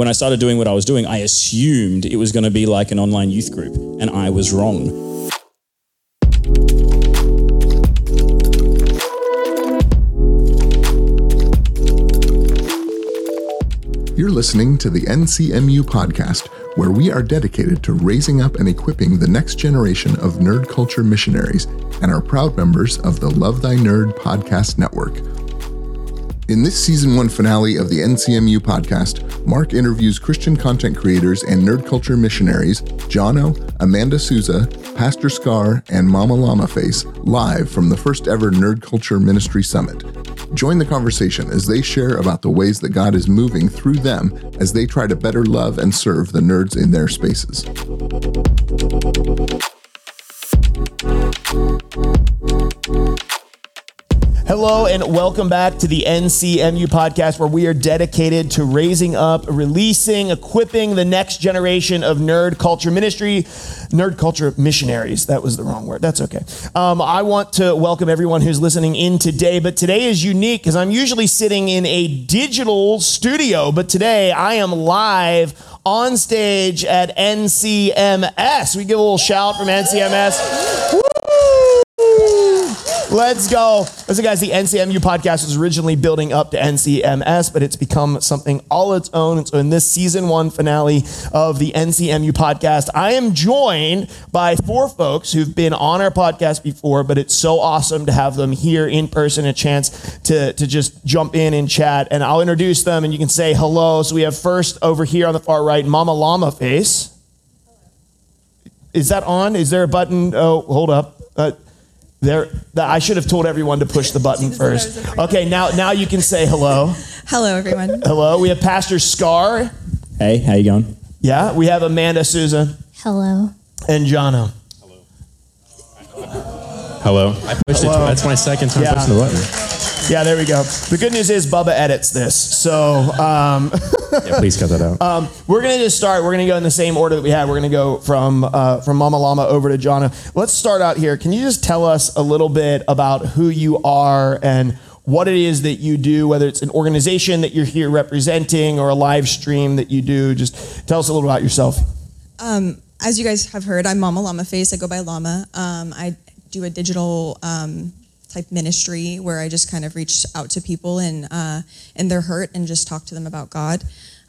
when I started doing what I was doing, I assumed it was going to be like an online youth group, and I was wrong. You're listening to the NCMU podcast, where we are dedicated to raising up and equipping the next generation of nerd culture missionaries and are proud members of the Love Thy Nerd podcast network. In this season one finale of the NCMU podcast, Mark interviews Christian content creators and nerd culture missionaries Johno, Amanda Souza, Pastor Skar, and Mama Llama Face live from the first ever Nerd Culture Ministry Summit. Join the conversation as they share about the ways that God is moving through them as they try to better love and serve the nerds in their spaces. Hello and welcome back to the NCMU podcast, where we are dedicated to raising up, releasing, equipping the next generation of nerd culture ministry, nerd culture missionaries. That was the wrong word. That's okay. Um, I want to welcome everyone who's listening in today, but today is unique because I'm usually sitting in a digital studio, but today I am live on stage at NCMS. We give a little shout from NCMS. Woo! Let's go. Listen, guys, the NCMU podcast was originally building up to NCMS, but it's become something all its own. And so, in this season one finale of the NCMU podcast, I am joined by four folks who've been on our podcast before, but it's so awesome to have them here in person, a chance to, to just jump in and chat. And I'll introduce them and you can say hello. So, we have first over here on the far right, Mama Llama Face. Is that on? Is there a button? Oh, hold up. Uh, there, I should have told everyone to push the button first. Okay, now now you can say hello. Hello, everyone. Hello. We have Pastor Skar. Hey, how you going? Yeah. We have Amanda Souza Hello. and Johno. Hello. Hello. I pushed Hello. it. That's my second time Yeah. pushing the button. Yeah, there we go. The good news is Bubba edits this, so um, Yeah, please cut that out. um, we're gonna just start. We're gonna go in the same order that we had. We're gonna go from uh, from Mama Llama over to Johno. Let's start out here. Can you just tell us a little bit about who you are and what it is that you do, whether it's an organization that you're here representing or a live stream that you do? Just tell us a little about yourself. As you guys have heard, I'm Mama Llama Face. I go by Llama. Um, I do a digital um, type ministry where I just kind of reach out to people and uh, in their hurt and just talk to them about God.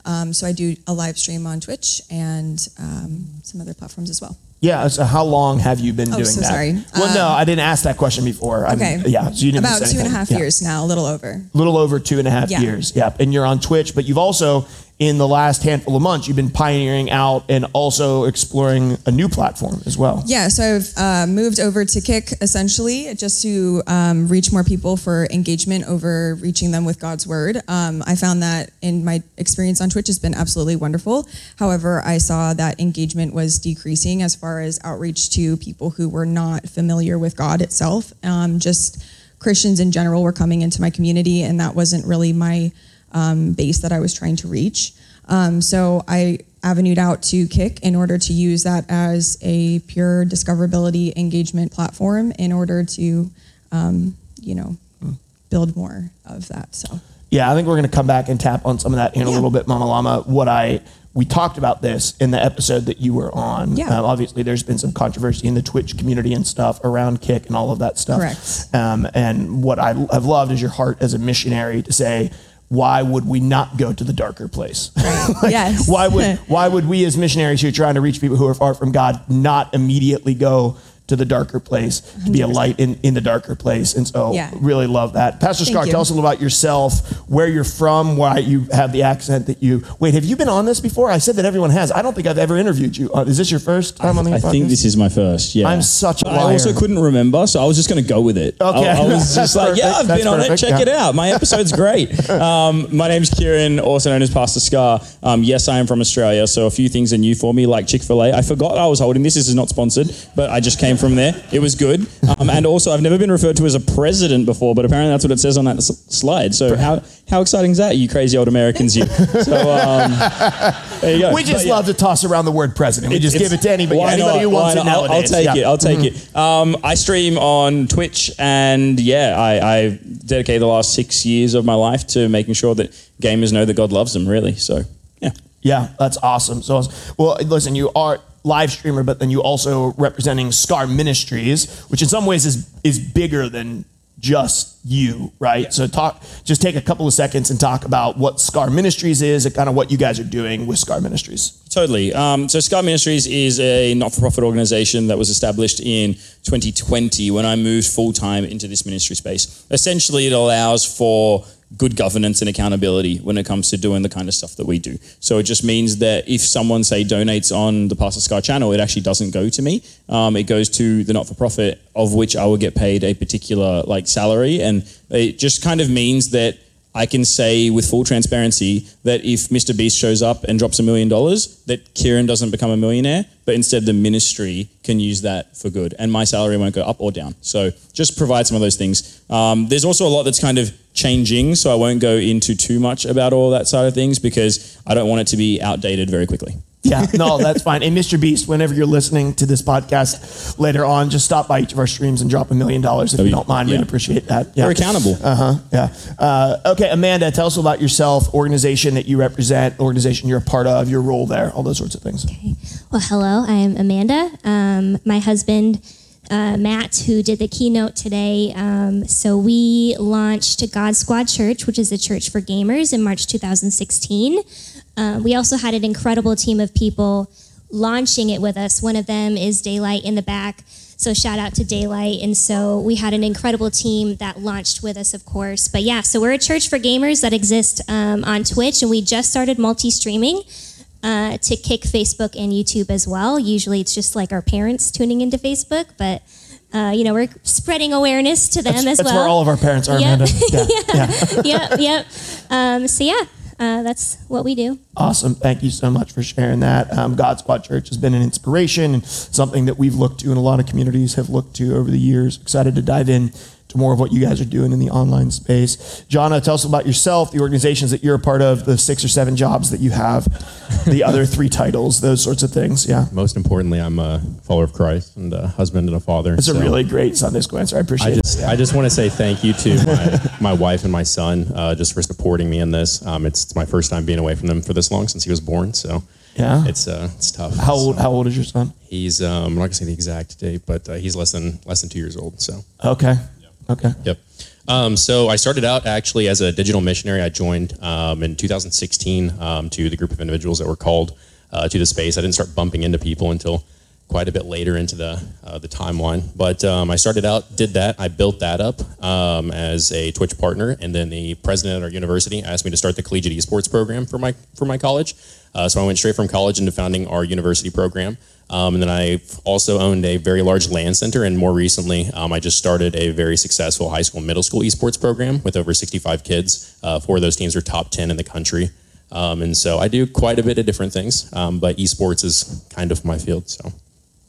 Um, so I do a live stream on Twitch and um, some other platforms as well. Yeah. So how long have you been doing so that? sorry. Well, no, Um, I didn't ask that question before. I'm- Okay. yeah. So you didn't About two and a half Yeah. years now, a little over. A little over two and a half Yeah. years. Yeah. And you're on Twitch, but you've also, in the last handful of months, you've been pioneering out and also exploring a new platform as well. Yeah, so I've uh, moved over to Kick essentially just to um, reach more people for engagement over reaching them with God's word. Um, I found that in my experience on Twitch has been absolutely wonderful. However, I saw that engagement was decreasing as far as outreach to people who were not familiar with God itself. Um, just Christians in general were coming into my community, and that wasn't really my um, base that I was trying to reach. Um, so I avenued out to Kick in order to use that as a pure discoverability engagement platform in order to, um, you know, build more of that. So Yeah, I think we're going to come back and tap on some of that in a little bit, Mama Llama. What I we talked about this in the episode that you were on. Yeah. Um, obviously, there's been some controversy in the Twitch community and stuff around Kick and all of that stuff. Correct. Um, and what I have loved is your heart as a missionary to say, why would we not go to the darker place? Like, Yes. Why would why would we as missionaries who are trying to reach people who are far from God not immediately go to the darker place to be a light in, in the darker place? And so Yeah. really love that. Pastor Thank Skar, you. tell us a little about yourself, where you're from, why you have the accent that you. Wait, have you been on this before? I said that everyone has. I don't think I've ever interviewed you. Uh, is this your first time on the I think this is my first. Yeah, I'm such a But I also couldn't remember, so I was just going to go with it. Okay. I, I was just like, yeah. I've That's been on perfect. it. Check Yeah. it out. My episode's great. Um, my name's Kieran, also known as Pastor Skar. Um, yes, I am from Australia, so a few things are new for me, like Chick Fil A. I forgot I was holding this. This is not sponsored, but I just came from there. It was good. Um, and also, I've never been referred to as a president before, but apparently that's what it says on that s- slide. So how how exciting is that, you crazy old Americans? You. So um, there you go. we just But, yeah. love to toss around the word president. We just It's- give it to anybody, why anybody not? who wants Why it not? I'll- nowadays. I'll, take. Mm-hmm. it. I'll take it. Um, I stream on Twitch, and yeah, I, I dedicated the last six years of my life to making sure that gamers know that God loves them. Really, so yeah. Yeah, that's awesome. So, well, listen, you are live streamer, but then you also representing Skar Ministries, which in some ways is is bigger than just you, right? So talk, just take a couple of seconds and talk about what Skar Ministries is and kind of what you guys are doing with Skar Ministries. Totally. Um, so Skar Ministries is a not-for-profit organization that was established in 2020 when I moved full-time into this ministry space. Essentially, it allows for good governance and accountability when it comes to doing the kind of stuff that we do. So it just means that if someone say donates on the Pastor Skar channel, it actually doesn't go to me. Um, it goes to the not-for-profit of which I will get paid a particular like salary, and it just kind of means that I can say with full transparency that if Mr. Beast shows up and drops a million dollars, that Kieran doesn't become a millionaire, but instead the ministry can use that for good, and my salary won't go up or down. So just provide some of those things. Um, there's also a lot that's kind of changing, so I won't go into too much about all that side of things because I don't want it to be outdated very quickly. Yeah, no, that's fine. And Mr. Beast, whenever you're listening to this podcast later on, just stop by each of our streams and drop a million dollars if you don't mind. We'd appreciate that. Yeah. We're accountable. Uh huh. Yeah. Uh, okay, Amanda, tell us about yourself, organization that you represent, organization you're a part of, your role there, all those sorts of things. Okay. Well, hello, I am Amanda. Um, my husband, uh, Matt, who did the keynote today. Um, so we launched God Squad Church, which is a church for gamers, in March 2016. Uh, we also had an incredible team of people launching it with us. One of them is Daylight in the back. So shout out to Daylight. And so we had an incredible team that launched with us, of course. But yeah, so we're a church for gamers that exists um, on Twitch, and we just started multi-streaming uh, to Kick Facebook and YouTube as well. Usually it's just like our parents tuning into Facebook, but uh, you know we're spreading awareness to them That's, as that's well. where all of our parents are, Yep. Amanda. Yeah. yeah. yep, yep. Um, so yeah, uh, that's what we do. Awesome. Thank you so much for sharing that. Um, God Squad Church has been an inspiration and something that we've looked to and a lot of communities have looked to over the years. Excited to dive in to more of what you guys are doing in the online space. Johno, tell us about yourself, the organizations that you're a part of, the six or seven jobs that you have, the other three titles, those sorts of things. Yeah. Most importantly, I'm a follower of Christ and a husband and a father. It's a really great Sunday school answer. I appreciate I just, it. I just want to say thank you to my, my wife and my son uh, just for supporting me in this. Um, it's, it's my first time being away from them for this long since he was born, so Yeah. it's uh, it's tough. How old, how old is your son? He's um, I'm not gonna say the exact date, but uh, he's less than less than two years old. So Okay. Okay. Yep. Um, so I started out actually as a digital missionary. I joined um, in 2016 um, to the group of individuals that were called uh, to the space. I didn't start bumping into people until quite a bit later into the uh, the timeline. But um, I started out, did that. I built that up um, as a Twitch partner, and then the president at our university asked me to start the collegiate esports program for my for my college. Uh, so I went straight from college into founding our university program. Um, and then I've also owned a very large LAN center, and more recently, um, I just started a very successful high school, middle school esports program with over 65 kids. Uh, four of those teams are top 10 in the country, um, and so I do quite a bit of different things. Um, but esports is kind of my field. So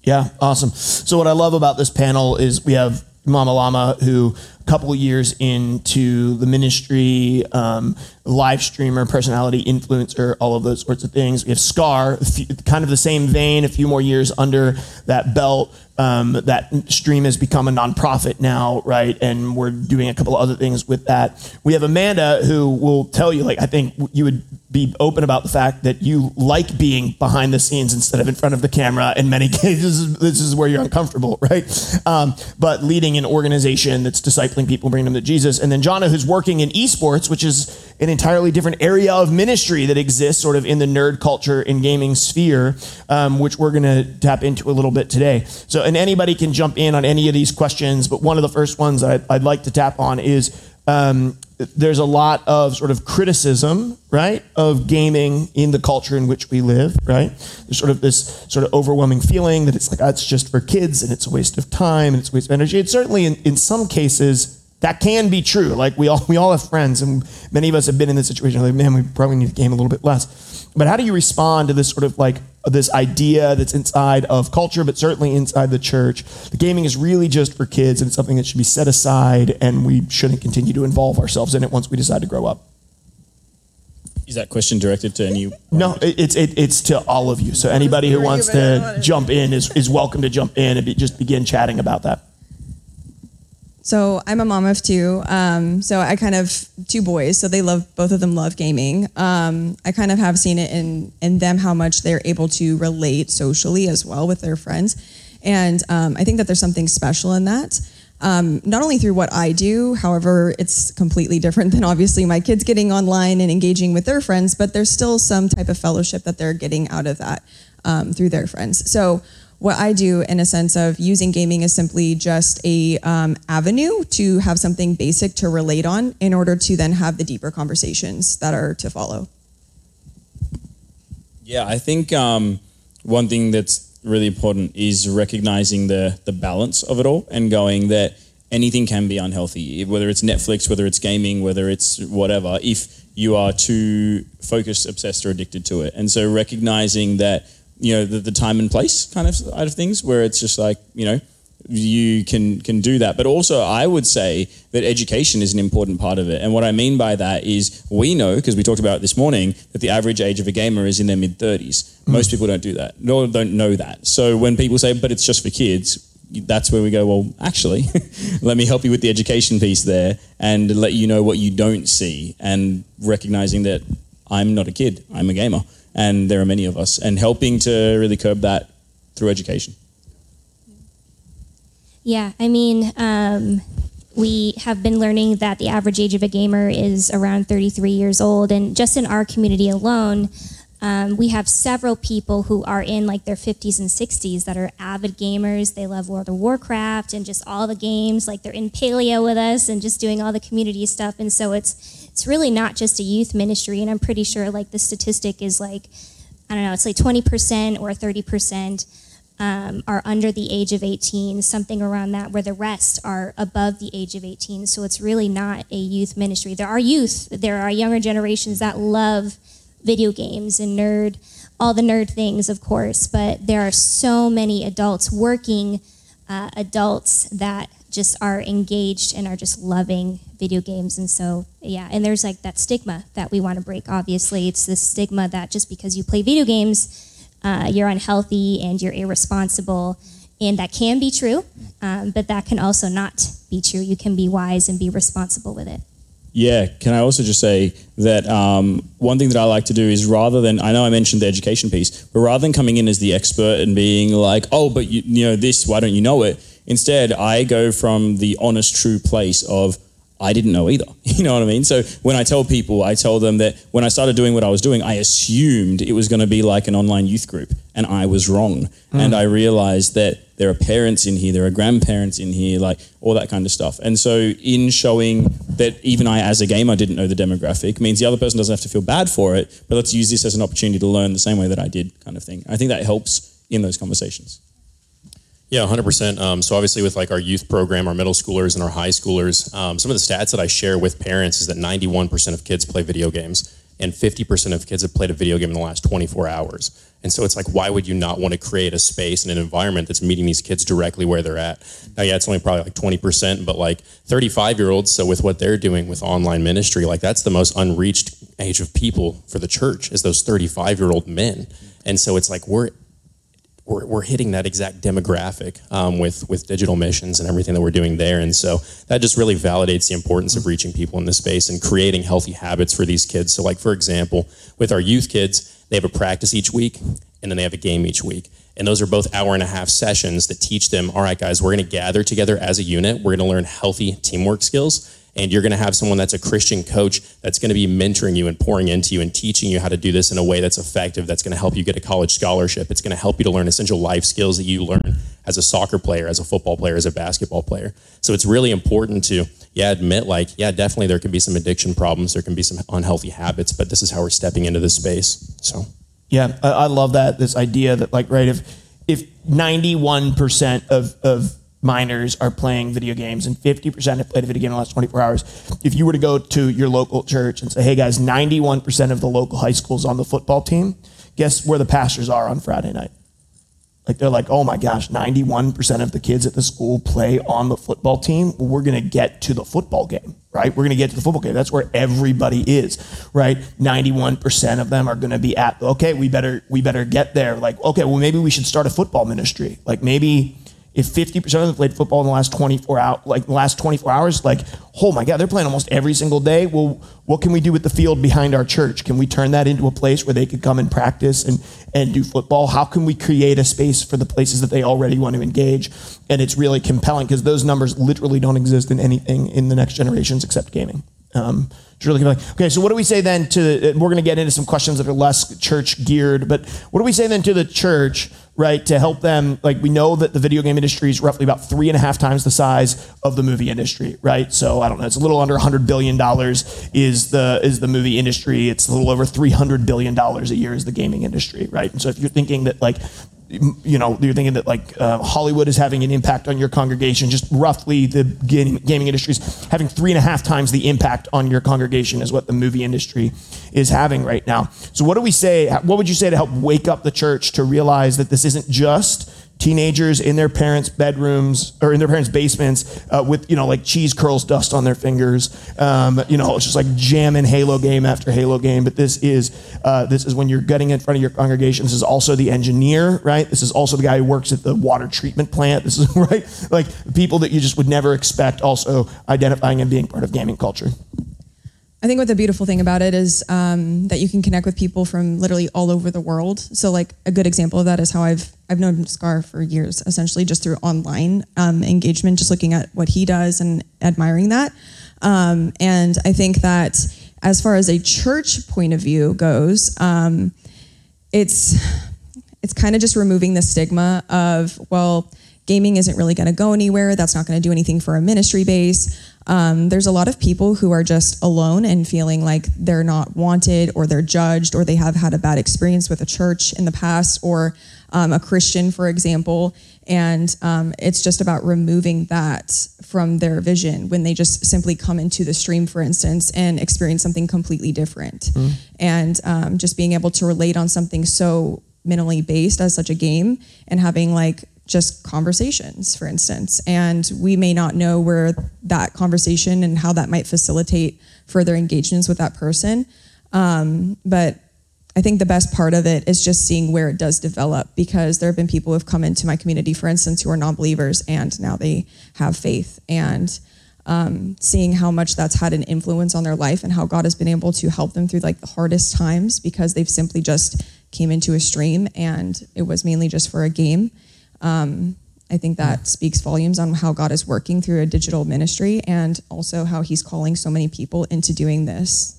Yeah, awesome. So what I love about this panel is we have Mama Llama, who couple years into the ministry, um, live streamer, personality, influencer, all of those sorts of things. We have Skar, kind of the same vein, a few more years under that belt. Um, that stream has become a nonprofit now, right? And we're doing a couple other things with that. We have Amanda, who will tell you, like, I think you would be open about the fact that you like being behind the scenes instead of in front of the camera. In many cases, this is where you're uncomfortable, right? Um, but leading an organization that's discipling people, bringing them to Jesus. And then Johno, who's working in esports, which is an entirely different area of ministry that exists sort of in the nerd culture and gaming sphere, um, which we're going to tap into a little bit today. So, and anybody can jump in on any of these questions, but one of the first ones I'd, I'd like to tap on is um, there's a lot of sort of criticism, right, of gaming in the culture in which we live, right? There's sort of this sort of overwhelming feeling that it's like, it's just for kids and it's a waste of time and it's a waste of energy. It's certainly in, in some cases that can be true. Like we all we all have friends, and many of us have been in this situation. Like, man, we probably need to game a little bit less. But how do you respond to this sort of like this idea that's inside of culture, but certainly inside the church? The gaming is really just for kids, and it's something that should be set aside, and we shouldn't continue to involve ourselves in it once we decide to grow up. Is that question directed to any? No, it's it, it's to all of you. So anybody who wants to Everybody, I don't want it. jump jump in is is welcome to jump in and be, just begin chatting about that. So I'm a mom of two. Um, so I kind of two boys. So they love both of them love gaming. Um, I kind of have seen it in in them how much they're able to relate socially as well with their friends, and um, I think that there's something special in that. Um, not only through what I do, however, it's completely different than obviously my kids getting online and engaging with their friends, but there's still some type of fellowship that they're getting out of that um, through their friends. So what I do in a sense of using gaming is simply just a um, avenue to have something basic to relate on in order to then have the deeper conversations that are to follow. Yeah, I think um, one thing that's really important is recognizing the the balance of it all and going that anything can be unhealthy, whether it's Netflix, whether it's gaming, whether it's whatever. If you are too focused, obsessed, or addicted to it, and so recognizing that you know the, the time and place kind of side of things where it's just like you know you can can do that. But also i would say that education is an important part of it. And what i mean by that is we know because we talked about it this morning that the average age of a gamer is in their mid 30s mm. most people don't do that. Nor don't know that. So when people say but it's just for kids that's where we go well actually let me help you with the education piece there and let you know what you don't see and recognizing that i'm not a kid i'm a gamer and there are many of us, and helping to really curb that through education. Yeah, I mean, um, we have been learning that the average age of a gamer is around 33 years old, and just in our community alone, um, we have several people who are in like their 50s and 60s that are avid gamers. They love World of Warcraft and just all the games. Like they're in Palia with us and just doing all the community stuff. And so it's it's really not just a youth ministry. And I'm pretty sure like the statistic is like I don't know, it's like 20% or 30%. Um, are under the age of 18, something around that, where the rest are above the age of 18. So it's really not a youth ministry. There are youth, there are younger generations that love video games and nerd, all the nerd things, of course, but there are so many adults, working uh, adults, that just are engaged and are just loving video games. And so, yeah, and there's like that stigma that we want to break, obviously. It's the stigma that just because you play video games, uh, you're unhealthy and you're irresponsible. And that can be true, um, but that can also not be true. You can be wise and be responsible with it. Yeah, can I also just say that um, one thing that I like to do is rather than I know I mentioned the education piece, but rather than coming in as the expert and being like, oh, but you, you know this, why don't you know it? Instead, I go from the honest, true place of I didn't know either. You know what I mean? So when I tell people, I tell them that when I started doing what I was doing, I assumed it was going to be like an online youth group, and I was wrong. Mm. And I realized that there are parents in here, there are grandparents in here, like all that kind of stuff. And so in showing that even I, as a gamer, didn't know the demographic means the other person doesn't have to feel bad for it, but let's use this as an opportunity to learn the same way that I did, kind of thing. I think that helps in those conversations. Yeah, 100%. Um, so obviously with like our youth program, our middle schoolers and our high schoolers, um, some of the stats that I share with parents is that 91% of kids play video games and 50% of kids have played a video game in the last 24 hours. And so it's like, why would you not want to create a space and an environment that's meeting these kids directly where they're at? Now, yeah, it's only probably like 20%, but like 35 year olds, so with what they're doing with online ministry, like that's the most unreached age of people for the church is those 35 year old men. And so it's like, we're we're, we're hitting that exact demographic um, with with digital missions and everything that we're doing there. And so that just really validates the importance of reaching people in this space and creating healthy habits for these kids. So like for example with our youth kids they have a practice each week and then they have a game each week. And those are both hour and a half sessions that teach them all right guys we're going to gather together as a unit. We're going to learn healthy teamwork skills and you're going to have someone that's a Christian coach that's going to be mentoring you and pouring into you and teaching you how to do this in a way that's effective, that's going to help you get a college scholarship. It's going to help you to learn essential life skills that you learn as a soccer player, as a football player, as a basketball player. So it's really important to, yeah, admit like, yeah, definitely there can be some addiction problems, there can be some unhealthy habits, but this is how we're stepping into this space. So, yeah, I, love that this idea that like, right, if if 91% of of minors are playing video games and 50% have played a video game in the last 24 hours. If you were to go to your local church and say, hey guys, 91% of the local high schools on the football team, guess where the pastors are on Friday night? Like they're like, oh my gosh, 91% of the kids at the school play on the football team. Well, we're going to get to the football game, right? We're going to get to the football game. That's where everybody is, right? 91% of them are going to be at, okay, we better, we better get there. Like, okay, well, maybe we should start a football ministry. Like maybe, if 50% of them played football in the last 24 out like last 24 hours, like, oh my God, they're playing almost every single day. Well, what can we do with the field behind our church? Can we turn that into a place where they could come and practice and, and do football? How can we create a space for the places that they already want to engage? And it's really compelling because those numbers literally don't exist in anything in the next generations except gaming. Um, it's really compelling. Okay, so what do we say then to, uh, we're going to get into some questions that are less church geared, but what do we say then to the church, right, to help them? Like, we know that the video game industry is roughly about three and a half times the size of the movie industry, right? So I don't know, it's a little under $100 billion is the, is the movie industry. It's a little over $300 billion a year is the gaming industry, right? And so if you're thinking that, like, you know, you're thinking that like uh, Hollywood is having an impact on your congregation. Just roughly, the gaming, gaming industry is having three and a half times the impact on your congregation as what the movie industry is having right now. So, what do we say? What would you say to help wake up the church to realize that this isn't just teenagers in their parents' bedrooms or in their parents' basements uh, with you know like cheese curls dust on their fingers. Um, you know, it's just like jamming Halo game after Halo game. But this is uh, this is when you're getting in front of your congregation. This is also the engineer, right? This is also the guy who works at the water treatment plant. This is right, like people that you just would never expect. Also identifying and being part of gaming culture. I think what the beautiful thing about it is um, that you can connect with people from literally all over the world. So, like a good example of that is how I've I've known Skar for years, essentially just through online um, engagement, just looking at what he does and admiring that. Um, and I think that as far as a church point of view goes, um, it's it's kind of just removing the stigma of well, gaming isn't really going to go anywhere. That's not going to do anything for a ministry base. Um, there's a lot of people who are just alone and feeling like they're not wanted or they're judged or they have had a bad experience with a church in the past or um, a Christian, for example. And um, it's just about removing that from their vision when they just simply come into the stream, for instance, and experience something completely different. Mm. And um, just being able to relate on something so minimally based as such a game and having like just conversations, for instance. And we may not know where that conversation and how that might facilitate further engagements with that person. Um, but I think the best part of it is just seeing where it does develop because there have been people who have come into my community, for instance, who are non believers and now they have faith. And um, seeing how much that's had an influence on their life and how God has been able to help them through like the hardest times because they've simply just came into a stream and it was mainly just for a game um, I think that speaks volumes on how God is working through a digital ministry and also how he's calling so many people into doing this.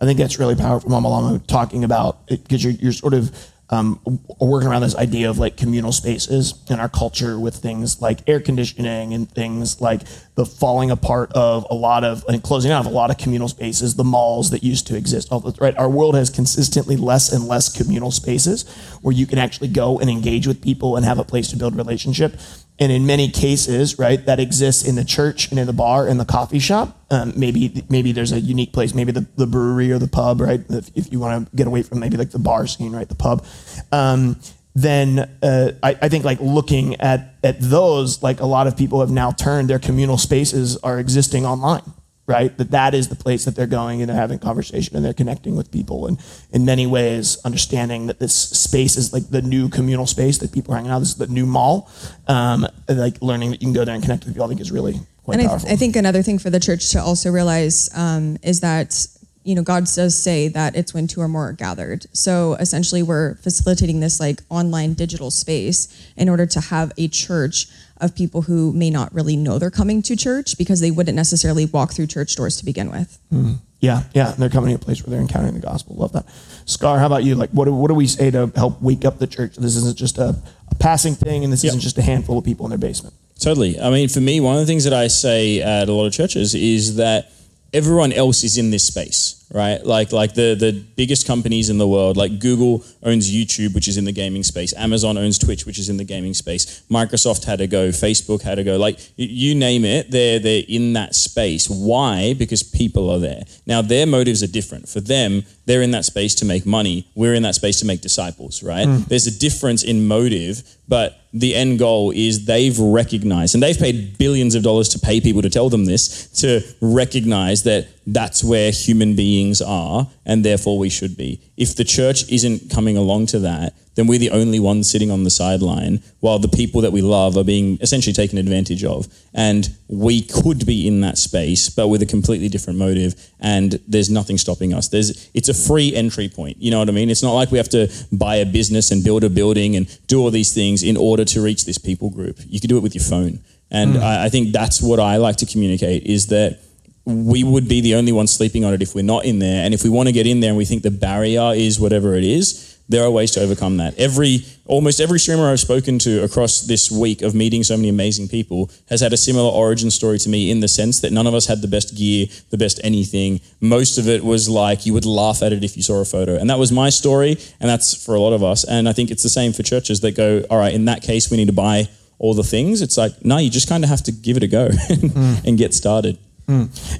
I think that's really powerful, Mama Llama, talking about it because you're, you're sort of um, working around this idea of like communal spaces in our culture with things like air conditioning and things like the falling apart of a lot of and closing out of a lot of communal spaces, the malls that used to exist. Right, our world has consistently less and less communal spaces where you can actually go and engage with people and have a place to build relationship. And in many cases, right, that exists in the church and in the bar and the coffee shop. Um, maybe maybe there's a unique place, maybe the, the brewery or the pub, right? If, if you want to get away from maybe like the bar scene, right, the pub. Um, then uh, I, I, think like looking at at those, like a lot of people have now turned their communal spaces are existing online, right? That that is the place that they're going and they're having conversation and they're connecting with people and in many ways understanding that this space is like the new communal space that people are hanging out. This is the new mall. Um, like learning that you can go there and connect with people, I think is really quite and powerful. I, th- I think another thing for the church to also realize um, is that you know, God does say that it's when two or more are gathered. So essentially, we're facilitating this like online digital space in order to have a church of people who may not really know they're coming to church because they wouldn't necessarily walk through church doors to begin with. Mm. Yeah, yeah, they're coming to a place where they're encountering the gospel. Love that. Skar, how about you? Like, what do, what do we say to help wake up the church? This isn't just a, a passing thing, and this yep. isn't just a handful of people in their basement. Totally. I mean, for me, one of the things that I say at a lot of churches is that everyone else is in this space right? Like like the the biggest companies in the world, like Google owns YouTube, which is in the gaming space. Amazon owns Twitch, which is in the gaming space. Microsoft had to go. Facebook had to go. Like you name it, they're they're in that space. Why? Because people are there. Now their motives are different. For them, they're in that space to make money. We're in that space to make disciples, right? Mm. There's a difference in motive, but the end goal is they've recognized, and they've paid billions of dollars to pay people to tell them this, to recognize that that's where human beings are, and therefore we should be. If the church isn't coming along to that, then we're the only ones sitting on the sideline while the people that we love are being essentially taken advantage of. And we could be in that space, but with a completely different motive, and there's nothing stopping us. There's it's a free entry point. You know what I mean? It's not like we have to buy a business and build a building and do all these things in order to reach this people group. You can do it with your phone. And hmm. I, I think that's what I like to communicate is that we would be the only ones sleeping on it if we're not in there. And if we want to get in there and we think the barrier is whatever it is, there are ways to overcome that. Every almost every streamer I've spoken to across this week of meeting so many amazing people has had a similar origin story to me in the sense that none of us had the best gear, the best anything. Most of it was like you would laugh at it if you saw a photo. And that was my story, and that's for a lot of us. And I think it's the same for churches that go, all right, in that case we need to buy all the things. It's like, no, you just kind of have to give it a go and get started.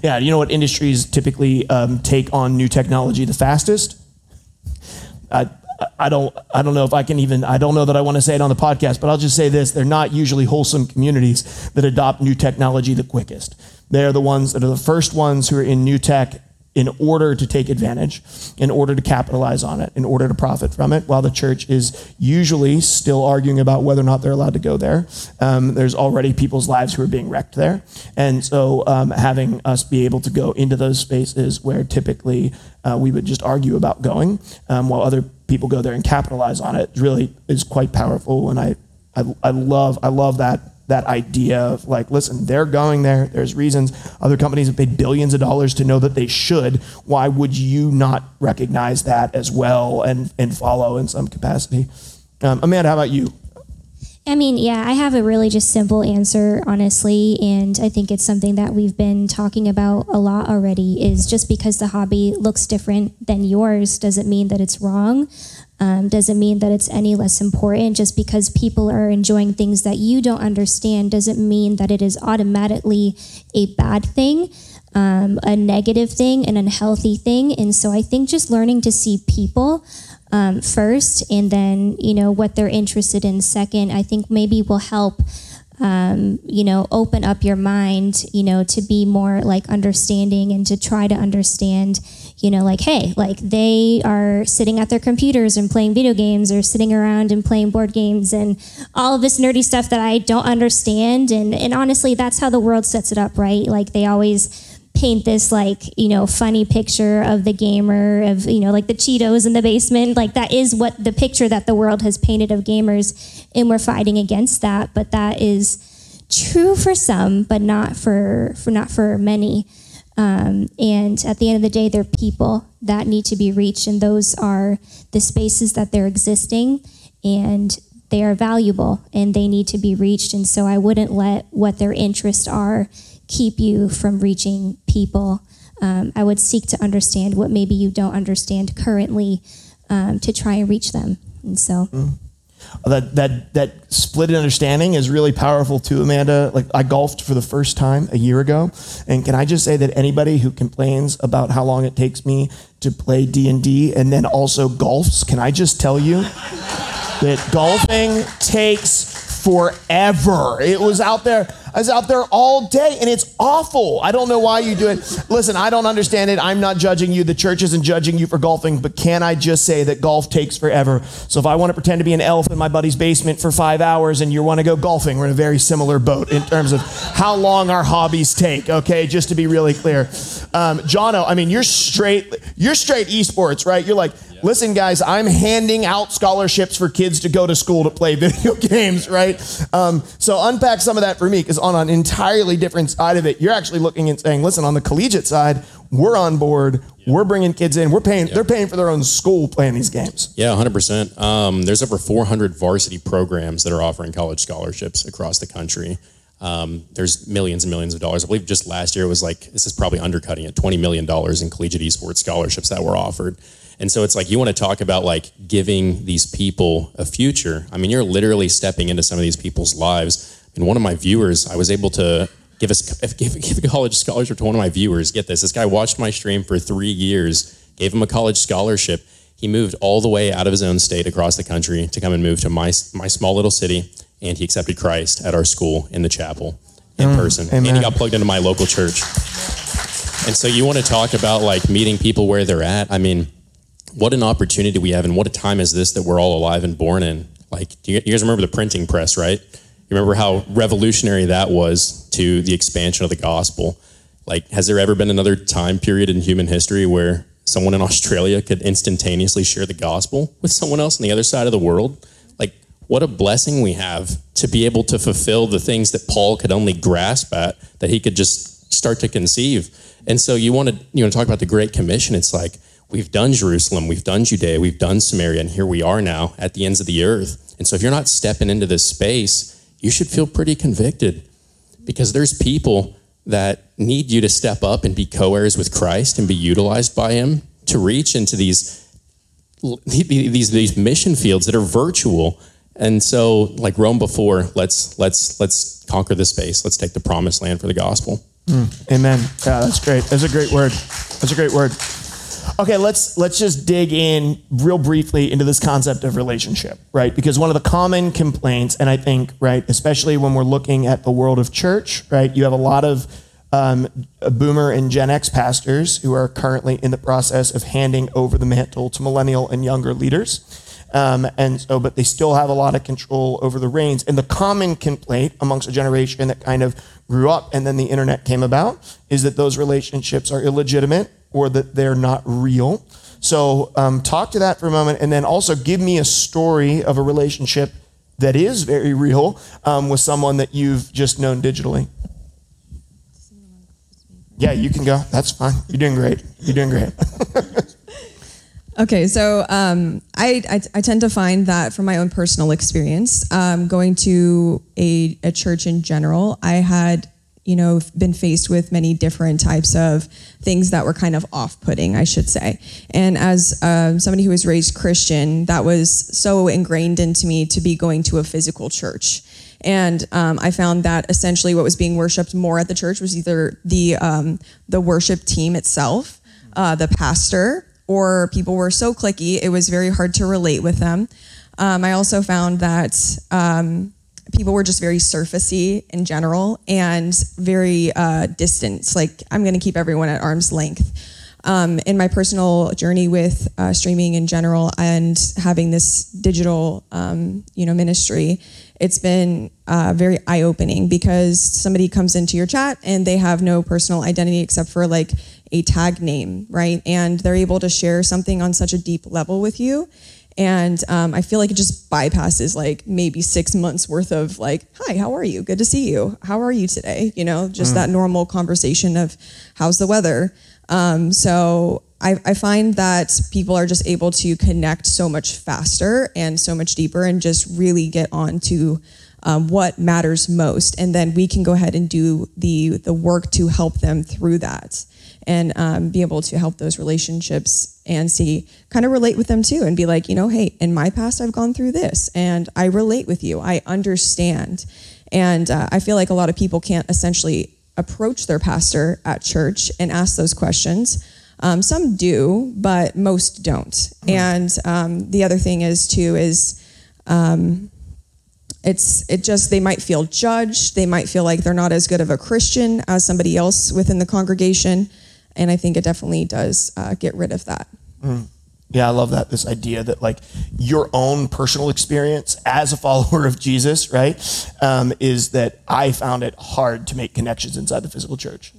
Yeah, you know what industries typically um, take on new technology the fastest? I, I don't I don't know if I can even I don't know that I want to say it on the podcast, but I'll just say this: they're not usually wholesome communities that adopt new technology the quickest. They're the ones that are the first ones who are in new tech in order to take advantage, in order to capitalize on it, in order to profit from it, while the church is usually still arguing about whether or not they're allowed to go there. Um, there's already people's lives who are being wrecked there. And so um, having us be able to go into those spaces where typically uh, we would just argue about going, um, while other people go there and capitalize on it, really is quite powerful. And I, I, I love, I love that that idea of like, listen, they're going there. There's reasons. Other companies have paid billions of dollars to know that they should. Why would you not recognize that as well and and follow in some capacity? Um, Amanda, how about you? I mean, yeah, I have a really just simple answer, honestly, and I think it's something that we've been talking about a lot already. Is just because the hobby looks different than yours doesn't mean that it's wrong. Um, doesn't mean that it's any less important. Just because people are enjoying things that you don't understand doesn't mean that it is automatically a bad thing. Um, a negative thing, an unhealthy thing. And so I think just learning to see people um, first and then, you know, what they're interested in second, I think maybe will help, um, you know, open up your mind, you know, to be more like understanding and to try to understand, you know, like, hey, like they are sitting at their computers and playing video games or sitting around and playing board games and all of this nerdy stuff that I don't understand. And, and honestly, that's how the world sets it up, right? Like they always, paint this like you know funny picture of the gamer of you know like the cheetos in the basement like that is what the picture that the world has painted of gamers and we're fighting against that but that is true for some but not for for not for many um, and at the end of the day they're people that need to be reached and those are the spaces that they're existing and they are valuable and they need to be reached and so i wouldn't let what their interests are keep you from reaching people. Um, I would seek to understand what maybe you don't understand currently um, to try and reach them. And so, That that that split understanding is really powerful too, Amanda. Like I golfed for the first time a year ago, and can I just say that anybody who complains about how long it takes me to play D and D and then also golfs, can I just tell you that golfing takes forever. It was out there. I was out there all day and it's awful. I don't know why you do it. Listen, I don't understand it. I'm not judging you. The church isn't judging you for golfing, but can I just say that golf takes forever? So if I want to pretend to be an elf in my buddy's basement for five hours and you want to go golfing, we're in a very similar boat in terms of how long our hobbies take, okay? Just to be really clear. Um, Johno, I mean, you're straight, you're straight esports, right? You're like, listen, guys, I'm handing out scholarships for kids to go to school to play video games, right? Um, so unpack some of that for me, because on an entirely different side of it, you're actually looking and saying, listen, on the collegiate side, we're on board, we're bringing kids in, we're paying, they're paying for their own school playing these games. Yeah, 100%. Um, there's over 400 varsity programs that are offering college scholarships across the country. Um, there's millions and millions of dollars. I believe just last year it was like, this is probably undercutting it, $20 million in collegiate esports scholarships that were offered. And so it's like, you want to talk about like giving these people a future. I mean, you're literally stepping into some of these people's lives. And one of my viewers, I was able to give us give, give a college scholarship to one of my viewers. Get this, this guy watched my stream for three years, gave him a college scholarship. He moved all the way out of his own state across the country to come and move to my my small little city, and he accepted Christ at our school in the chapel in mm, person, and he got plugged into my local church. And so you want to talk about like meeting people where they're at. I mean, what an opportunity we have and what a time is this that we're all alive and born in. Like, do you, you guys remember the printing press, right? Remember how revolutionary that was to the expansion of the gospel. Like, has there ever been another time period in human history where someone in Australia could instantaneously share the gospel with someone else on the other side of the world? Like, what a blessing we have to be able to fulfill the things that Paul could only grasp at, that he could just start to conceive. And so you want to, you know, talk about the Great Commission. It's like, we've done Jerusalem, we've done Judea, we've done Samaria, and here we are now at the ends of the earth. And so if you're not stepping into this space, you should feel pretty convicted because there's people that need you to step up and be co-heirs with Christ and be utilized by him to reach into these these these mission fields that are virtual. And so like Rome before, let's let's let's conquer the space. Let's take the promised land for the gospel. Hmm. Amen. Yeah, that's great. That's a great word. That's a great word. Okay, let's let's just dig in real briefly into this concept of relationship, right? Because one of the common complaints, and I think, right, especially when we're looking at the world of church, right, you have a lot of um, boomer and Gen X pastors who are currently in the process of handing over the mantle to millennial and younger leaders. Um, and so, but they still have a lot of control over the reins. And the common complaint amongst a generation that kind of grew up and then the internet came about is that those relationships are illegitimate or that they're not real. So, um, talk to that for a moment, and then also give me a story of a relationship that is very real um, with someone that you've just known digitally. Yeah, you can go. That's fine. You're doing great. You're doing great. Okay, so um, I, I, I tend to find that from my own personal experience, um, going to a, a church in general, I had you know been faced with many different types of things that were kind of off-putting, I should say. And as um, somebody who was raised Christian, that was so ingrained into me to be going to a physical church. And um, I found that essentially what was being worshipped more at the church was either the um, the worship team itself, uh, the pastor, or people were so clicky, it was very hard to relate with them. Um, I also found that um, people were just very surfacey in general and very uh, distant. Like, I'm going to keep everyone at arm's length. Um, in my personal journey with uh, streaming in general and having this digital, um, you know, ministry, it's been uh, very eye-opening because somebody comes into your chat and they have no personal identity except for like a tag name, right? And they're able to share something on such a deep level with you. And um, I feel like it just bypasses like maybe six months worth of like, hi, how are you? Good to see you. How are you today? You know, just that normal conversation of how's the weather. Um, so I, I find that people are just able to connect so much faster and so much deeper and just really get on to um, what matters most. And then we can go ahead and do the, the work to help them through that and um, be able to help those relationships and see, kind of relate with them too and be like, you know, hey, in my past, I've gone through this and I relate with you. I understand. And uh, I feel like a lot of people can't essentially approach their pastor at church and ask those questions. Um, some do, but most don't. And um, the other thing is too is um, it's it just they might feel judged. They might feel like they're not as good of a Christian as somebody else within the congregation. And I think it definitely does uh, get rid of that. Yeah, I love that. This idea that like your own personal experience as a follower of Jesus, right, um, is that I found it hard to make connections inside the physical church,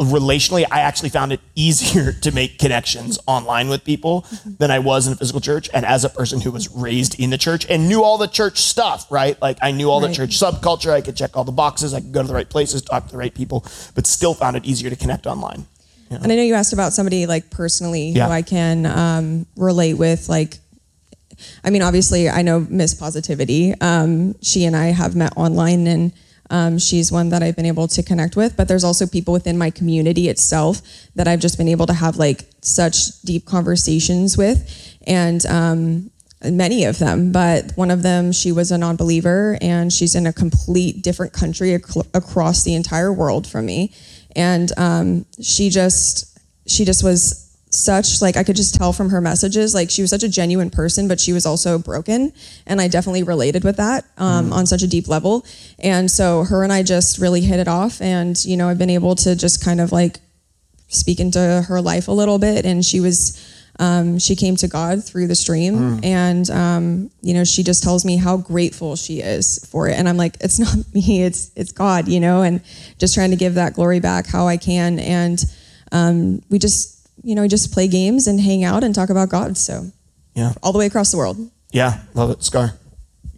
relationally, I actually found it easier to make connections online with people than I was in a physical church. And as a person who was raised in the church and knew all the church stuff, right, like I knew all the church subculture, I could check all the boxes, I could go to the right places, talk to the right people, but still found it easier to connect online. And I know you asked about somebody like personally Yeah. who I can um, relate with. Like, I mean, obviously, I know Miss Positivity. Um, she and I have met online, and um, she's one that I've been able to connect with. But there's also people within my community itself that I've just been able to have like such deep conversations with, and um, many of them. But one of them, she was a non-believer, and she's in a complete different country ac- across the entire world from me, and um, she just she just was such like I could just tell from her messages like she was such a genuine person but she was also broken and I definitely related with that um, on such a deep level and so her and I just really hit it off and you know I've been able to just kind of like speak into her life a little bit, and she was. Um, she came to God through the stream, and um, you know, she just tells me how grateful she is for it. And I'm like, it's not me, it's it's God, you know, and just trying to give that glory back how I can. And um, we just, you know, just play games and hang out and talk about God. So Yeah. all the way across the world. Yeah. Love it. Skar.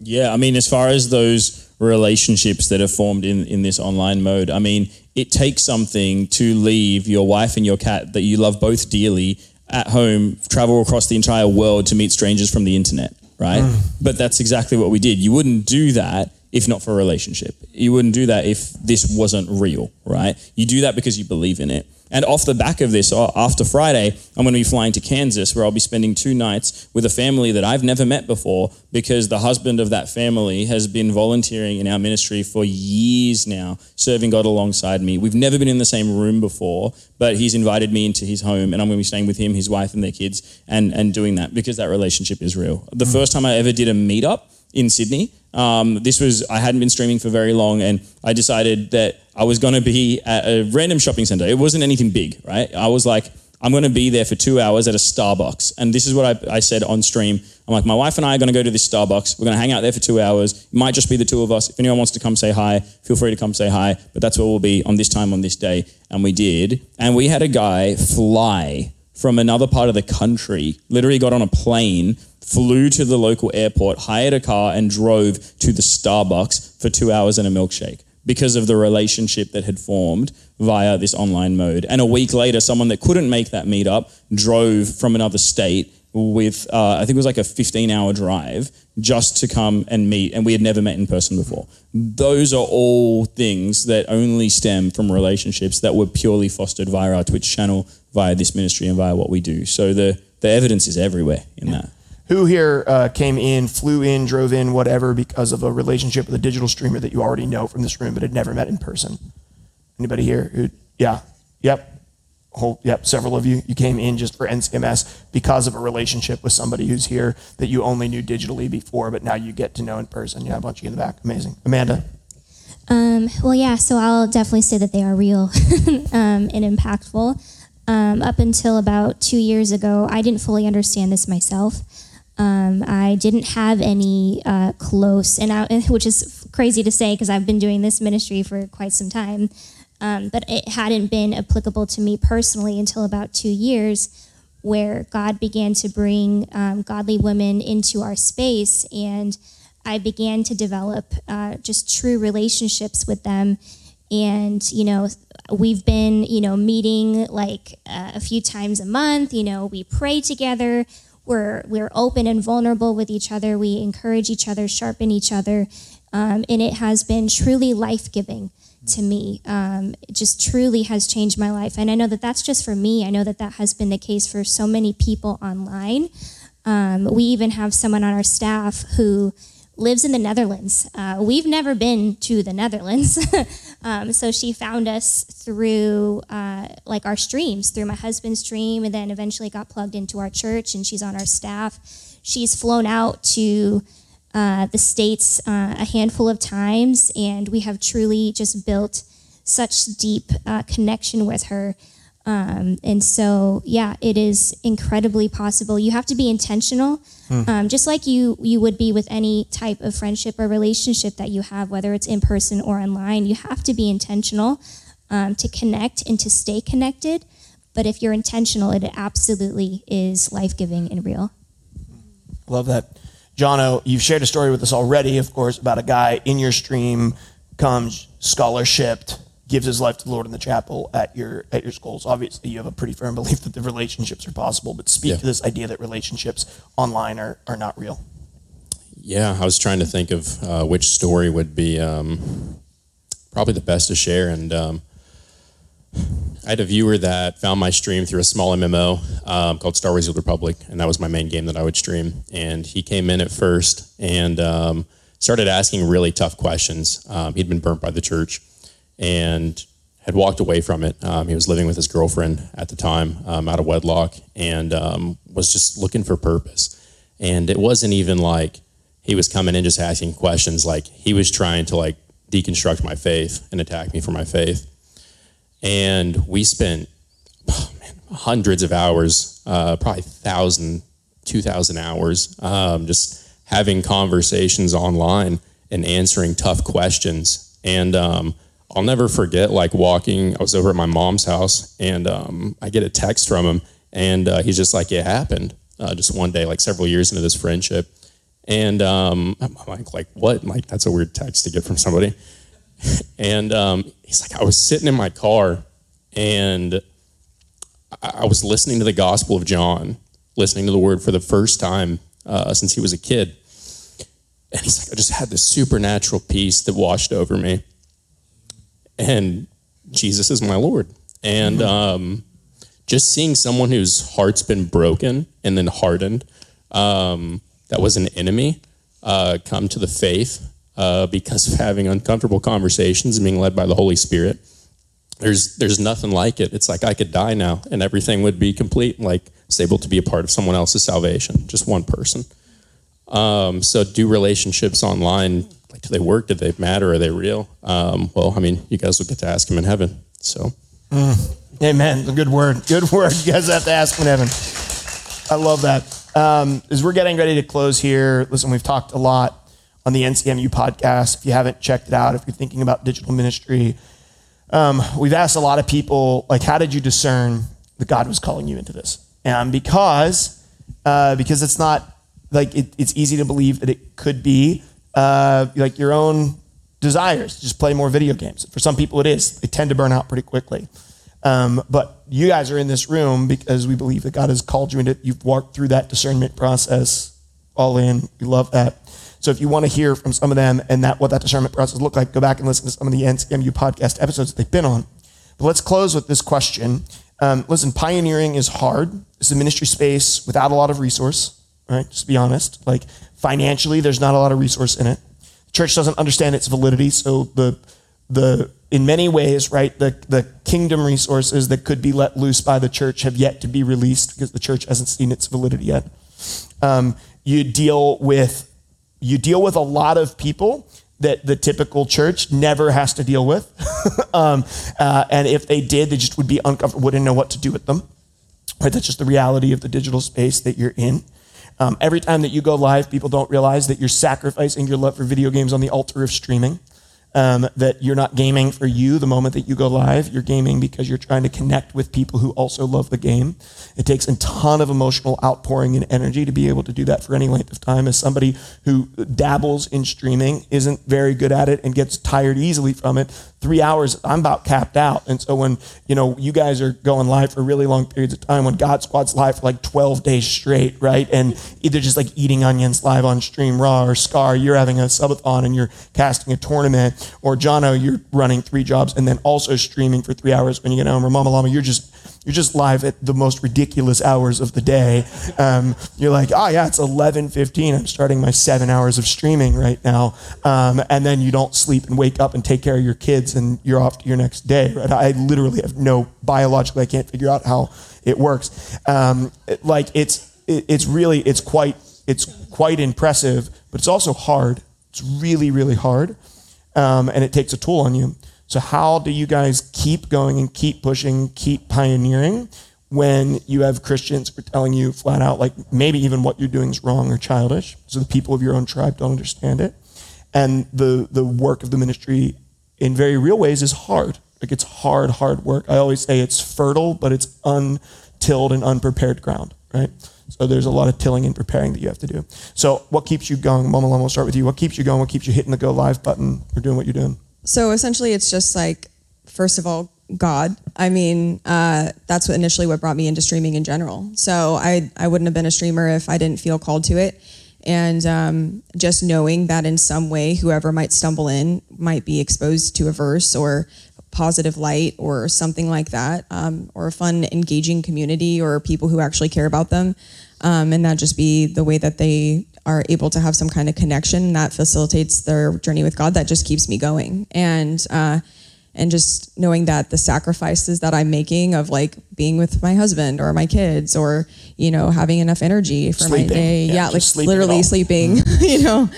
Yeah, I mean, as far as those relationships that are formed in, in this online mode, I mean, it takes something to leave your wife and your cat that you love both dearly at home, travel across the entire world to meet strangers from the internet, right? Mm. But that's exactly what we did. You wouldn't do that if not for a relationship. You wouldn't do that if this wasn't real, right? You do that because you believe in it. And off the back of this, uh, after Friday, I'm going to be flying to Kansas where I'll be spending two nights with a family that I've never met before because the husband of that family has been volunteering in our ministry for years now, serving God alongside me. We've never been in the same room before, but he's invited me into his home and I'm going to be staying with him, his wife, and their kids and, and doing that because that relationship is real. The first time I ever did a meetup in Sydney, um, this was I hadn't been streaming for very long, and I decided that I was going to be at a random shopping center. It wasn't anything big, right? I was like, I'm going to be there for two hours at a Starbucks, and this is what I, I said on stream. I'm like, my wife and I are going to go to this Starbucks. We're going to hang out there for two hours. It might just be the two of us. If anyone wants to come say hi, feel free to come say hi. But that's where we'll be on this time on this day, and we did. And we had a guy fly from another part of the country. Literally got on a plane flew to the local airport, hired a car, and drove to the Starbucks for two hours and a milkshake because of the relationship that had formed via this online mode. And a week later, someone that couldn't make that meetup drove from another state with, uh, I think it was like a 15 hour drive just to come and meet. And we had never met in person before. Those are all things that only stem from relationships that were purely fostered via our Twitch channel, via this ministry, and via what we do. So the, the evidence is everywhere in that. Who here uh, came in, flew in, drove in, whatever, because of a relationship with a digital streamer that you already know from this room, but had never met in person? Anybody here? Who? Yeah. Yep. Whole. Yep. Several of you. You came in just for NCMS because of a relationship with somebody who's here that you only knew digitally before, but now you get to know in person. Yeah, a bunch of you in the back. Amazing. Amanda. Um, well, yeah, so I'll definitely say that they are real um, and impactful. Um, up until about two years ago, I didn't fully understand this myself. Um, I didn't have any uh, close, and I, which is crazy to say because I've been doing this ministry for quite some time, um, but it hadn't been applicable to me personally until about two years, where God began to bring um, godly women into our space, and I began to develop uh, just true relationships with them. And, you know, we've been, you know, meeting like uh, a few times a month. You know, we pray together. We're, we're open and vulnerable with each other. We encourage each other, sharpen each other. Um, and it has been truly life giving to me. Um, it just truly has changed my life. And I know that that's just for me. I know that that has been the case for so many people online. Um, we even have someone on our staff who lives in the Netherlands. Uh, we've never been to the Netherlands. um, so she found us through uh, like our streams, through my husband's stream, and then eventually got plugged into our church, and she's on our staff. She's flown out to uh, the States uh, a handful of times, and we have truly just built such deep uh, connection with her. Um, and so, yeah, it is incredibly possible. You have to be intentional, um, just like you you would be with any type of friendship or relationship that you have, whether it's in person or online. You have to be intentional um, to connect and to stay connected. But if you're intentional, it absolutely is life giving and real. Love that. Johno, you've shared a story with us already, of course, about a guy in your stream comes scholarshiped, gives his life to the Lord in the chapel at your at your schools. Obviously, you have a pretty firm belief that the relationships are possible, but speak Yeah. to this idea that relationships online are, are not real. Yeah, I was trying to think of uh, which story would be um, probably the best to share, and um, I had a viewer that found my stream through a small MMO um, called Star Wars: The Old Republic, and that was my main game that I would stream. And he came in at first and um, started asking really tough questions. Um, he'd been burnt by the church and had walked away from it. Um, he was living with his girlfriend at the time, um, out of wedlock, and um, was just looking for purpose. And it wasn't even like he was coming in just asking questions. Like he was trying to like deconstruct my faith and attack me for my faith. And we spent hundreds of hours, uh, probably thousand, two thousand hours, um, just having conversations online and answering tough questions. And um, I'll never forget, like walking. I was over at my mom's house, and um, I get a text from him, and uh, he's just like, "It happened." Uh, just one day, like several years into this friendship, and um, I'm like, like what? Like that's a weird text to get from somebody. and um, he's like, I was sitting in my car, and I, I was listening to the Gospel of John, listening to the Word for the first time uh, since he was a kid. And he's like, I just had this supernatural peace that washed over me. And Jesus is my Lord. And um, just seeing someone whose heart's been broken and then hardened, um, that was an enemy, uh, come to the faith uh, because of having uncomfortable conversations and being led by the Holy Spirit. There's there's nothing like it. It's like I could die now and everything would be complete. Like it's able to be a part of someone else's salvation, just one person. Um, so do relationships online like do they work? Do they matter? Are they real? Um, well, I mean, you guys will get to ask him in heaven. So. Amen. A good word. Good word. You guys have to ask in heaven. I love that. Um, as we're getting ready to close here, listen, we've talked a lot on the NCMU podcast. If you haven't checked it out, if you're thinking about digital ministry, um, we've asked a lot of people, like, how did you discern that God was calling you into this? And because, uh, because it's not like it, it's easy to believe that it could be uh, like your own desires. Just play more video games. For some people, it is. They tend to burn out pretty quickly. Um, but you guys are in this room because we believe that God has called you into. You've walked through that discernment process, all in. We love that. So if you want to hear from some of them and that what that discernment process looked like, go back and listen to some of the NCMU podcast episodes that they've been on. But let's close with this question. Um, listen, pioneering is hard. It's a ministry space without a lot of resource, right? Just be honest. Like financially, there's not a lot of resource in it. The church doesn't understand its validity, so the the in many ways, right, the, the kingdom resources that could be let loose by the church have yet to be released because the church hasn't seen its validity yet. Um, you deal with you deal with a lot of people that the typical church never has to deal with, um, uh, and if they did, they just would be uncomfortable, wouldn't know what to do with them. Right, that's just the reality of the digital space that you're in. Um, every time that you go live, people don't realize that you're sacrificing your love for video games on the altar of streaming um, that you're not gaming for you the moment that you go live. You're gaming because you're trying to connect with people who also love the game. It takes a ton of emotional outpouring and energy to be able to do that for any length of time. As somebody who dabbles in streaming, isn't very good at it, and gets tired easily from it, three hours, I'm about capped out. And so when, you know, you guys are going live for really long periods of time, when God Squad's live for like 12 days straight, right? And either just like eating onions live on stream raw or Skar, you're having a subathon and you're casting a tournament or Johno, you're running three jobs and then also streaming for three hours when you get home or Mama Llama, you're just, you're just live at the most ridiculous hours of the day. Um, you're like, oh yeah, it's 11:15. I'm starting my seven hours of streaming right now, um, and then you don't sleep and wake up and take care of your kids, and you're off to your next day. Right? I literally have no biologically, I can't figure out how it works. Um, it- like it's, it, it's really, it's quite, it's quite impressive, but it's also hard. It's really, really hard, um, and it takes a toll on you. So, how do you guys keep going and keep pushing, keep pioneering when you have Christians who are telling you flat out, like maybe even what you're doing is wrong or childish? So, the people of your own tribe don't understand it. And the, the work of the ministry in very real ways is hard. Like, it's hard, hard work. I always say it's fertile, but it's untilled and unprepared ground, right? So, there's a lot of tilling and preparing that you have to do. So, what keeps you going? Mama Llama, we'll start with you. What keeps you going? What keeps you hitting the go live button or doing what you're doing? So essentially, it's just like, first of all, God. I mean, uh, that's what initially what brought me into streaming in general. So I I wouldn't have been a streamer if I didn't feel called to it. And um, just knowing that in some way, whoever might stumble in might be exposed to a verse or positive light or something like that, um, or a fun, engaging community or people who actually care about them. Um, and that just be the way that they are able to have some kind of connection that facilitates their journey with God. That just keeps me going. And, uh, and just knowing that the sacrifices that I'm making of like being with my husband or my kids or you know having enough energy for Sleeping. my day, Yeah, yeah, like sleeping literally sleeping, you know,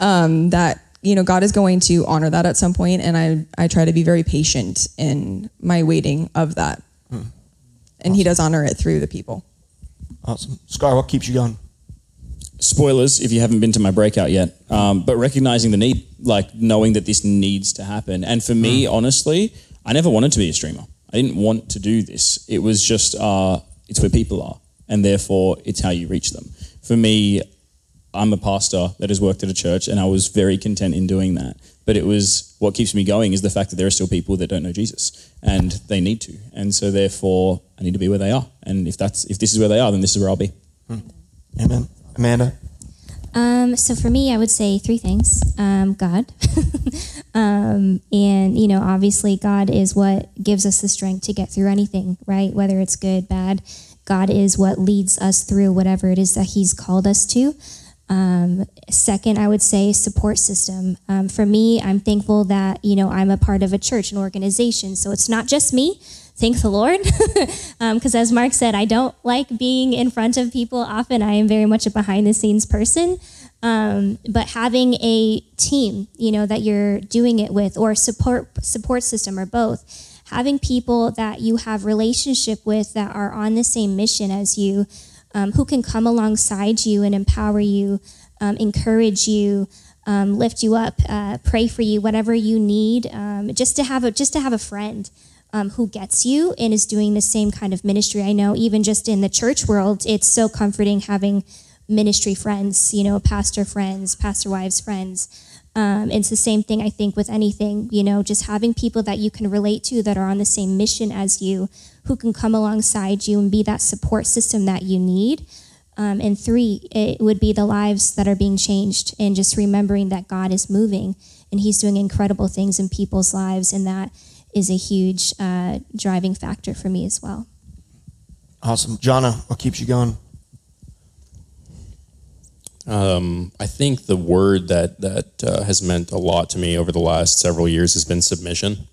um, that you know God is going to honor that at some point, and I I try to be very patient in my waiting of that. and He does honor it through the people. Awesome. Skar, what keeps you going? Spoilers if you haven't been to my breakout yet um, but recognizing the need like knowing that this needs to happen. And for me honestly i never wanted to be a streamer. I didn't want to do this. It was just uh, it's where people are and therefore it's how you reach them. For me i'm a pastor that has worked at a church and i was very content in doing that. But it was what keeps me going is the fact that there are still people that don't know jesus and they need to. And so therefore i need to be where they are. And if that's if this is where they are then this is where i'll be. Amen. Amanda? Um, so for me, I would say three things. Um, God, um, and you know, obviously, God is what gives us the strength to get through anything, right? Whether it's good, bad. God is what leads us through whatever it is that He's called us to. Um, second, I would say support system. Um, for me, I'm thankful that you know I'm a part of a church, an organization, so it's not just me. Thank the Lord, because as Mark said, I don't like being in front of people often. I am very much a behind the scenes person. Um, but having a team, you know, that you're doing it with, or support support system, or both, having people that you have relationship with that are on the same mission as you, um, who can come alongside you and empower you, um, encourage you, um, lift you up, uh, pray for you, whatever you need, um, just to have a just to have a friend. Um, who gets you and is doing the same kind of ministry. I know even just in the church world, it's so comforting having ministry friends, you know, pastor friends, pastor wives friends. Um, it's the same thing, I think, with anything, you know, just having people that you can relate to that are on the same mission as you, who can come alongside you and be that support system that you need. Um, and three, it would be the lives that are being changed and just remembering that God is moving and He's doing incredible things in people's lives. And that is a huge uh, driving factor for me as well. Awesome. Johno, what keeps you going? Um, I think the word that that uh, has meant a lot to me over the last several years has been submission.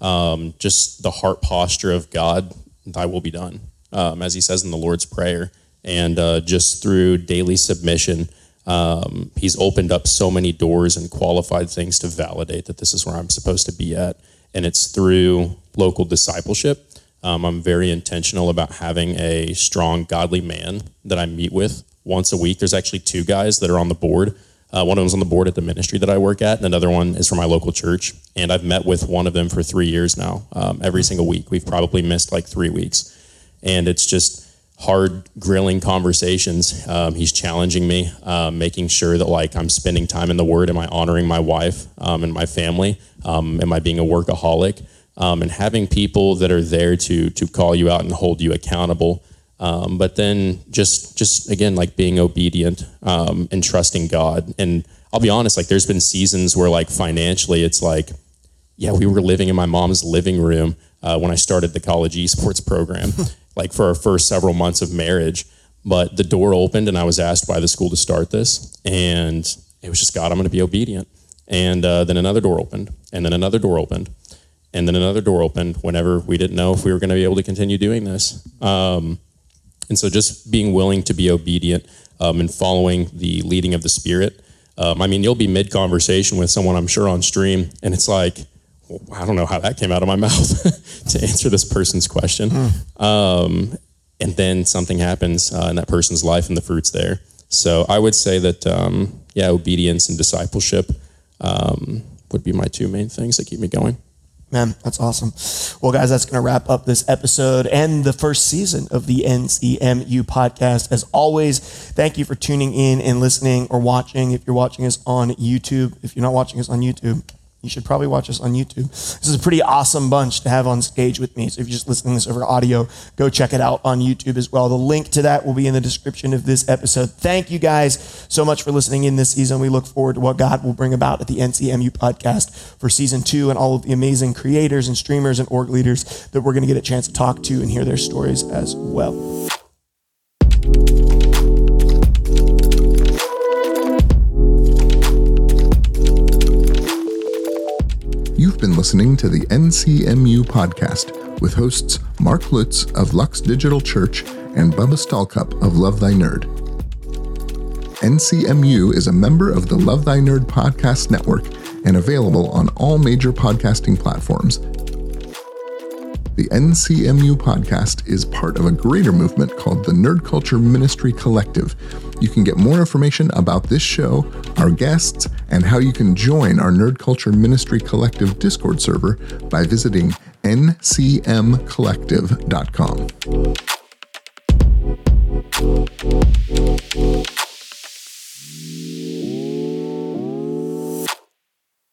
Um, just the heart posture of God, "Thy will be done," um, as He says in the Lord's Prayer, and uh, just through daily submission, um, He's opened up so many doors and qualified things to validate that this is where I'm supposed to be at, and it's through local discipleship. Um, I'm very intentional about having a strong, godly man that I meet with once a week. There's actually two guys that are on the board. Uh, one of them's on the board at the ministry that I work at, and another one is from my local church. And I've met with one of them for three years now, um, every single week. We've probably missed like three weeks. And it's just hard grilling conversations. Um, he's challenging me, um, making sure that like I'm spending time in the Word. Am I honoring my wife um, and my family? Um, am I being a workaholic? Um, and having people that are there to to call you out and hold you accountable. Um, but then just just again like being obedient and trusting God. And I'll be honest, like there's been seasons where like financially it's like, yeah, we were living in my mom's living room uh, when I started the college esports program, like for our first several months of marriage. But the door opened and I was asked by the school to start this, and it was just God, I'm going to be obedient. And uh, then another door opened, and then another door opened, and then another door opened whenever we didn't know if we were going to be able to continue doing this. Um, and so just being willing to be obedient um, and following the leading of the Spirit. Um, I mean, you'll be mid conversation with someone, I'm sure, on stream, and it's like, I don't know how that came out of my mouth to answer this person's question. Um, and then something happens uh, in that person's life, and the fruit's there. So I would say that, um, yeah, obedience and discipleship um, would be my two main things that keep me going. Man, that's awesome. Well, guys, that's going to wrap up this episode and the first season of the NCMU podcast. As always, thank you for tuning in and listening or watching. If you're watching us on YouTube, if you're not watching us on YouTube, you should probably watch us on YouTube. This is a pretty awesome bunch to have on stage with me. So if you're just listening to this over audio, go check it out on YouTube as well. The link to that will be in the description of this episode. Thank you guys so much for listening in this season. We look forward to what God will bring about at the NCMU podcast for season two and all of the amazing creators and streamers and org leaders that we're going to get a chance to talk to and hear their stories as well. Been listening to the NCMU podcast with hosts Mark Lutz of Lux Digital Church and Bubba Stallcup of Love Thy Nerd. NCMU is a member of the Love Thy Nerd podcast network and available on all major podcasting platforms. The NCMU podcast is part of a greater movement called the Nerd Culture Ministry Collective. You can get more information about this show, our guests, and how you can join our Nerd Culture Ministry Collective Discord server by visiting ncmcollective.com.